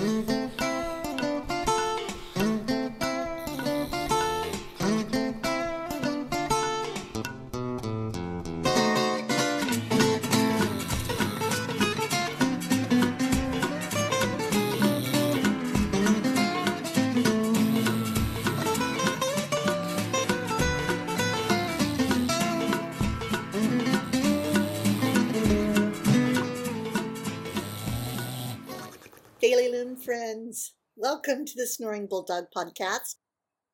Daily friends, welcome to the Snoring Bulldog podcast.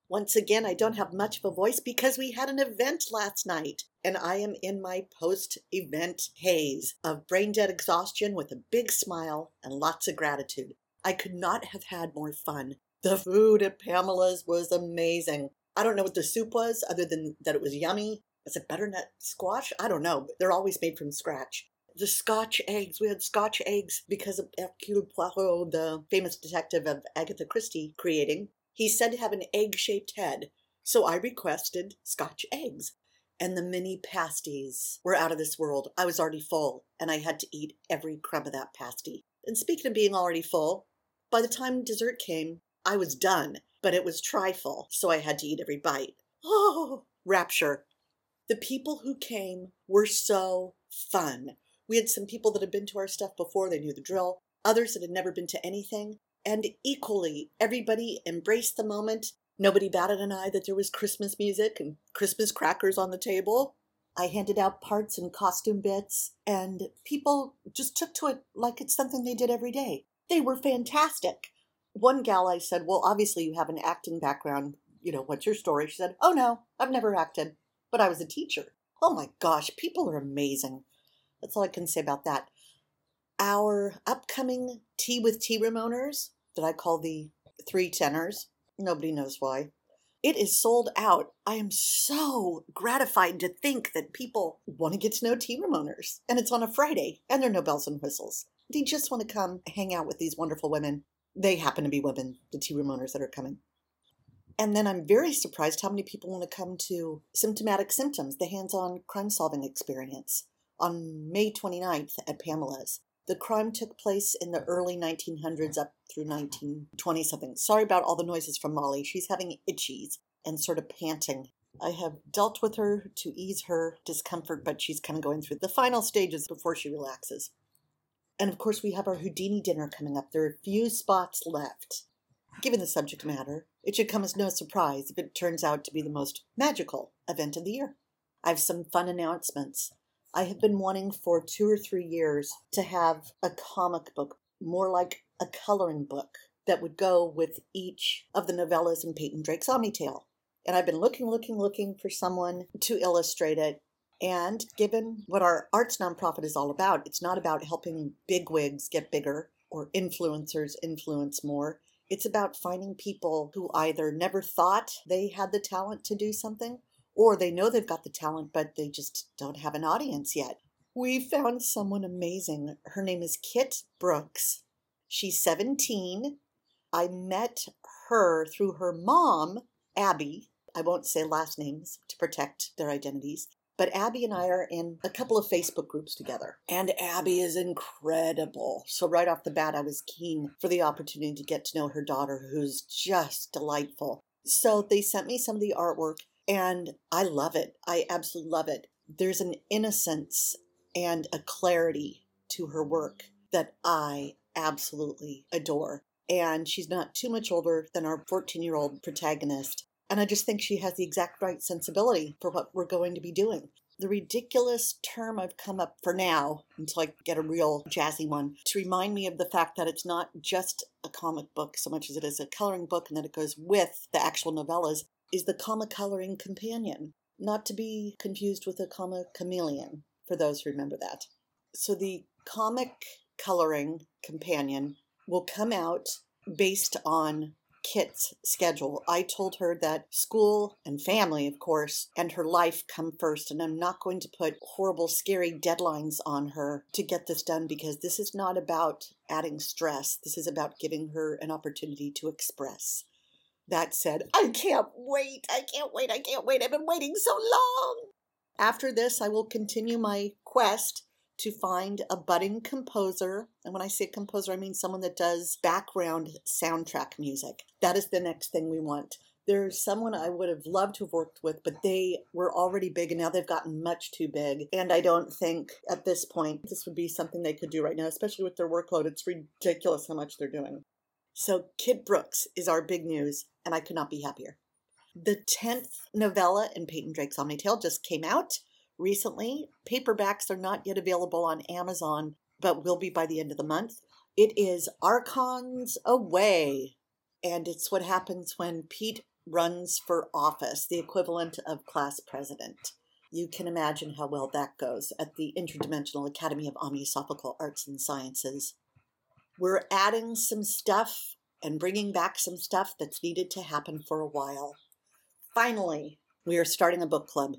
Once again, I don't have much of a voice because we had an event last night, and I am in my post event haze of brain dead exhaustion with a big smile and lots of gratitude. I could not have had more fun. The food at Pamela's was amazing. I don't know what the soup was, other than that it was yummy. Is it butternut squash? I don't know. They're always made from scratch the Scotch eggs. We had Scotch eggs because of Hercule Poirot, the famous detective of Agatha Christie, creating. He said to have an egg shaped head, so I requested Scotch eggs. And the mini pasties were out of this world. I was already full, and I had to eat every crumb of that pasty. And speaking of being already full, by the time dessert came, I was done, but it was trifle, so I had to eat every bite. Oh, rapture. The people who came were so fun. We had some people that had been to our stuff before, they knew the drill, others that had never been to anything, and equally, everybody embraced the moment. Nobody batted an eye that there was Christmas music and Christmas crackers on the table. I handed out parts and costume bits, and people just took to it like it's something they did every day. They were fantastic. One gal I said, Well, obviously you have an acting background. You know, what's your story? She said, Oh, no, I've never acted, but I was a teacher. Oh my gosh, people are amazing. That's all I can say about that. Our upcoming Tea with Tea Room owners, that I call the three tenors, nobody knows why, it is sold out. I am so gratified to think that people want to get to know tea room owners. And it's on a Friday, and there are no bells and whistles. They just want to come hang out with these wonderful women. They happen to be women, the tea room owners that are coming. And then I'm very surprised how many people want to come to Symptomatic Symptoms, the hands on crime solving experience on May 29th at Pamela's. The crime took place in the early 1900s up through 1920 something. Sorry about all the noises from Molly. She's having itchies and sort of panting. I have dealt with her to ease her discomfort, but she's kind of going through the final stages before she relaxes. And of course, we have our Houdini dinner coming up. There are a few spots left. Given the subject matter, it should come as no surprise if it turns out to be the most magical event of the year. I have some fun announcements. I have been wanting for two or three years to have a comic book, more like a coloring book, that would go with each of the novellas in Peyton Drake's Omnitale. And I've been looking, looking, looking for someone to illustrate it. And given what our arts nonprofit is all about, it's not about helping bigwigs get bigger or influencers influence more. It's about finding people who either never thought they had the talent to do something or they know they've got the talent, but they just don't have an audience yet. We found someone amazing. Her name is Kit Brooks. She's 17. I met her through her mom, Abby. I won't say last names to protect their identities. But Abby and I are in a couple of Facebook groups together. And Abby is incredible. So, right off the bat, I was keen for the opportunity to get to know her daughter, who's just delightful. So, they sent me some of the artwork, and I love it. I absolutely love it. There's an innocence and a clarity to her work that I absolutely adore. And she's not too much older than our 14 year old protagonist. And I just think she has the exact right sensibility for what we're going to be doing. The ridiculous term I've come up for now, until I get a real jazzy one, to remind me of the fact that it's not just a comic book so much as it is a coloring book and that it goes with the actual novellas, is the comma coloring companion, not to be confused with a Karma Chameleon, for those who remember that. So the comic coloring companion will come out based on Kit's schedule. I told her that school and family, of course, and her life come first, and I'm not going to put horrible, scary deadlines on her to get this done because this is not about adding stress. This is about giving her an opportunity to express that said, I can't wait, I can't wait, I can't wait. I've been waiting so long. After this, I will continue my quest to find a budding composer. And when I say composer, I mean someone that does background soundtrack music. That is the next thing we want. There's someone I would have loved to have worked with, but they were already big and now they've gotten much too big. And I don't think at this point this would be something they could do right now, especially with their workload. It's ridiculous how much they're doing. So, Kit Brooks is our big news, and I could not be happier. The 10th novella in Peyton Drake's Omni-Tale just came out recently. Paperbacks are not yet available on Amazon, but will be by the end of the month. It is Archons Away, and it's what happens when Pete runs for office, the equivalent of class president. You can imagine how well that goes at the Interdimensional Academy of Omnisophical Arts and Sciences. We're adding some stuff and bringing back some stuff that's needed to happen for a while. Finally, we are starting a book club.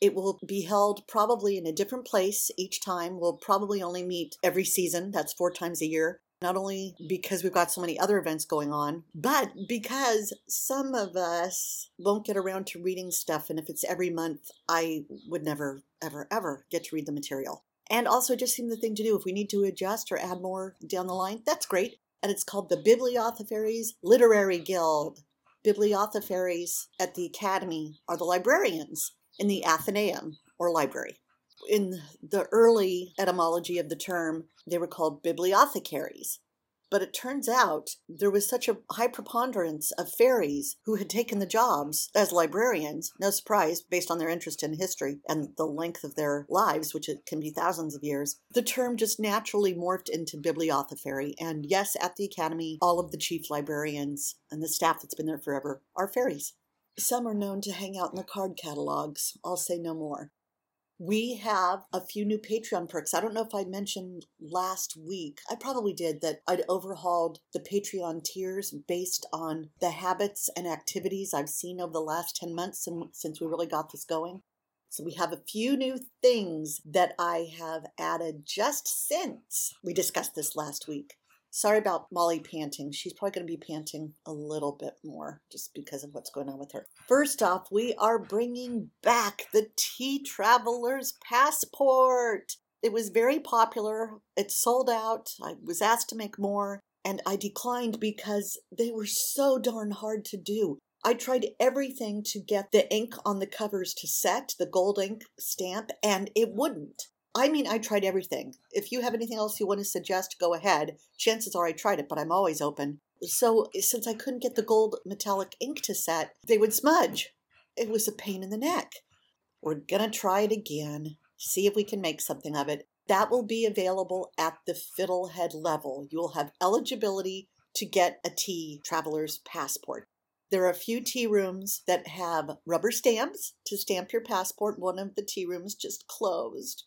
It will be held probably in a different place each time. We'll probably only meet every season, that's four times a year not only because we've got so many other events going on, but because some of us won't get around to reading stuff. And if it's every month, I would never, ever, ever get to read the material. And also, just seem the thing to do. If we need to adjust or add more down the line, that's great. And it's called the Bibliothecaries Literary Guild. Bibliothecaries at the Academy are the librarians in the Athenaeum or library in the early etymology of the term, they were called bibliothecaries. But it turns out there was such a high preponderance of fairies who had taken the jobs as librarians, no surprise based on their interest in history and the length of their lives, which it can be thousands of years. The term just naturally morphed into bibliothecary. And yes, at the Academy, all of the chief librarians and the staff that's been there forever are fairies. Some are known to hang out in the card catalogs. I'll say no more. We have a few new Patreon perks. I don't know if I mentioned last week. I probably did that I'd overhauled the Patreon tiers based on the habits and activities I've seen over the last 10 months since we really got this going. So we have a few new things that I have added just since we discussed this last week. Sorry about Molly panting. She's probably going to be panting a little bit more just because of what's going on with her. First off, we are bringing back the Tea Traveler's Passport. It was very popular. It sold out. I was asked to make more, and I declined because they were so darn hard to do. I tried everything to get the ink on the covers to set, the gold ink stamp, and it wouldn't. I mean, I tried everything. If you have anything else you want to suggest, go ahead. Chances are I tried it, but I'm always open. So, eh, since I couldn't get the gold metallic ink to set, they would smudge. It was a pain in the neck. We're going to try it again, see if we can make something of it. That will be available at the fiddlehead level. You will have eligibility to get a tea traveler's passport. There are a few tea rooms that have rubber stamps to stamp your passport. One of the tea rooms just closed.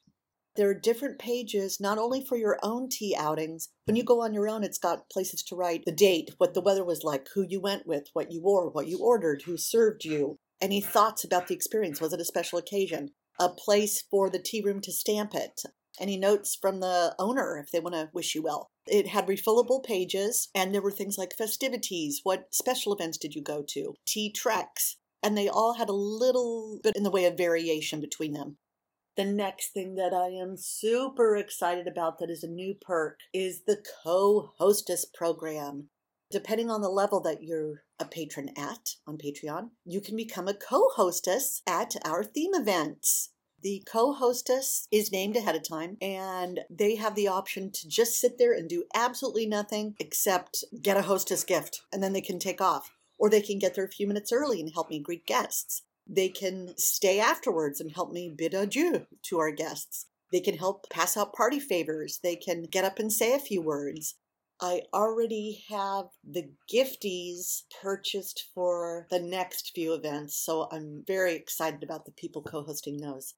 There are different pages, not only for your own tea outings. When you go on your own, it's got places to write the date, what the weather was like, who you went with, what you wore, what you ordered, who served you, any thoughts about the experience. Was it a special occasion? A place for the tea room to stamp it. Any notes from the owner if they want to wish you well. It had refillable pages, and there were things like festivities. What special events did you go to? Tea treks. And they all had a little bit in the way of variation between them. The next thing that I am super excited about that is a new perk is the co hostess program. Depending on the level that you're a patron at on Patreon, you can become a co hostess at our theme events. The co hostess is named ahead of time, and they have the option to just sit there and do absolutely nothing except get a hostess gift, and then they can take off. Or they can get there a few minutes early and help me greet guests. They can stay afterwards and help me bid adieu to our guests. They can help pass out party favors. They can get up and say a few words. I already have the gifties purchased for the next few events, so I'm very excited about the people co hosting those.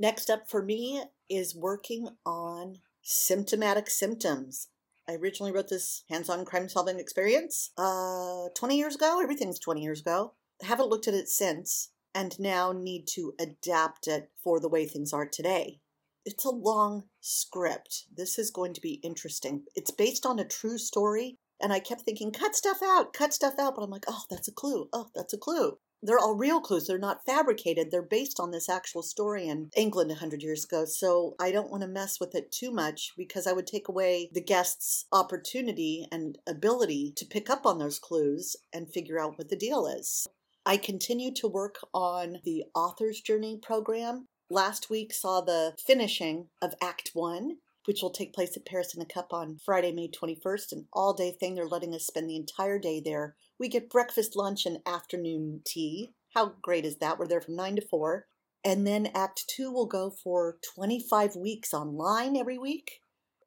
Next up for me is working on symptomatic symptoms. I originally wrote this hands on crime solving experience uh, 20 years ago. Everything's 20 years ago. I haven't looked at it since and now need to adapt it for the way things are today. It's a long script. This is going to be interesting. It's based on a true story, and I kept thinking, cut stuff out, cut stuff out, but I'm like, oh, that's a clue. Oh, that's a clue. they're all real clues. They're not fabricated. They're based on this actual story in England 100 years ago. So I don't want to mess with it too much because I would take away the guest's opportunity and ability to pick up on those clues and figure out what the deal is. I continue to work on the Author's Journey program. Last week saw the finishing of Act One, which will take place at Paris in a Cup on Friday, May 21st, an all day thing. They're letting us spend the entire day there. We get breakfast, lunch, and afternoon tea. How great is that? We're there from 9 to 4. And then Act Two will go for 25 weeks online every week.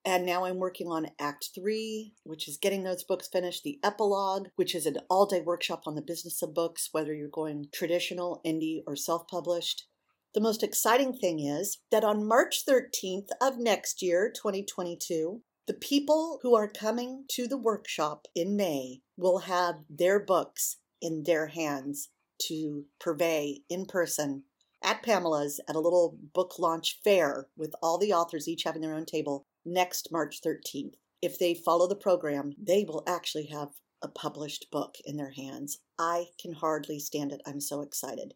And now I'm working on Act Three, which is getting those books finished, the epilogue, which is an all day workshop on the business of books, whether you're going traditional, indie, or self published. The most exciting thing is that on March 13th of next year, 2022, the people who are coming to the workshop in May will have their books in their hands to purvey in person at Pamela's at a little book launch fair with all the authors each having their own table next March 13th. If they follow the program, they will actually have a published book in their hands. I can hardly stand it. I'm so excited.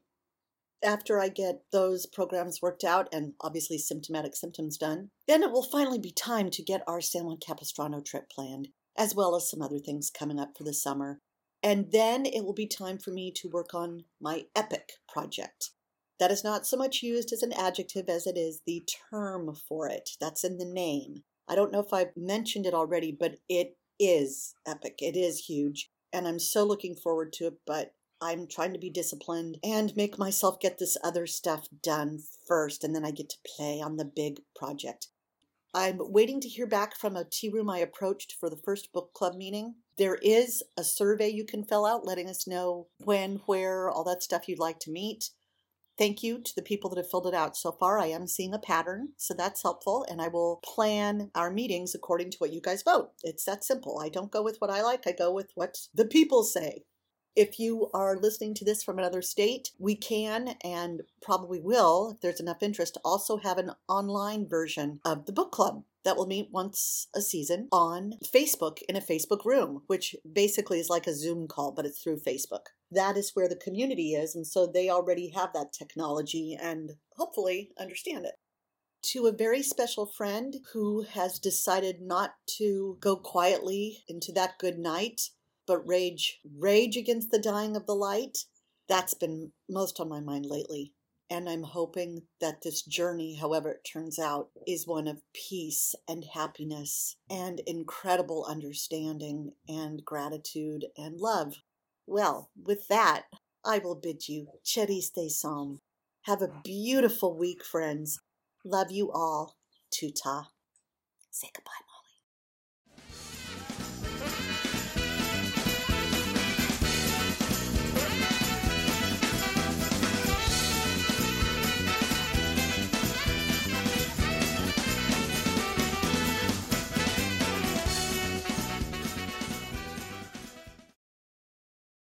After I get those programs worked out and obviously symptomatic symptoms done, then it will finally be time to get our San Juan Capistrano trip planned, as well as some other things coming up for the summer. And then it will be time for me to work on my EPIC project. That is not so much used as an adjective as it is the term for it. That's in the name. I don't know if I've mentioned it already, but it is epic. It is huge. And I'm so looking forward to it, but I'm trying to be disciplined and make myself get this other stuff done first, and then I get to play on the big project. I'm waiting to hear back from a tea room I approached for the first book club meeting. There is a survey you can fill out letting us know when, where, all that stuff you'd like to meet. Thank you to the people that have filled it out so far. I am seeing a pattern, so that's helpful, and I will plan our meetings according to what you guys vote. It's that simple. I don't go with what I like, I go with what the people say. If you are listening to this from another state, we can and probably will, if there's enough interest, also have an online version of the book club that will meet once a season on Facebook in a Facebook room, which basically is like a Zoom call, but it's through Facebook. That is where the community is, and so they already have that technology and hopefully understand it. To a very special friend who has decided not to go quietly into that good night, but rage rage against the dying of the light, that's been most on my mind lately. And I'm hoping that this journey, however it turns out, is one of peace and happiness and incredible understanding and gratitude and love. Well, with that, I will bid you Chariste Som. Have a beautiful week, friends. Love you all. Tuta. Say goodbye,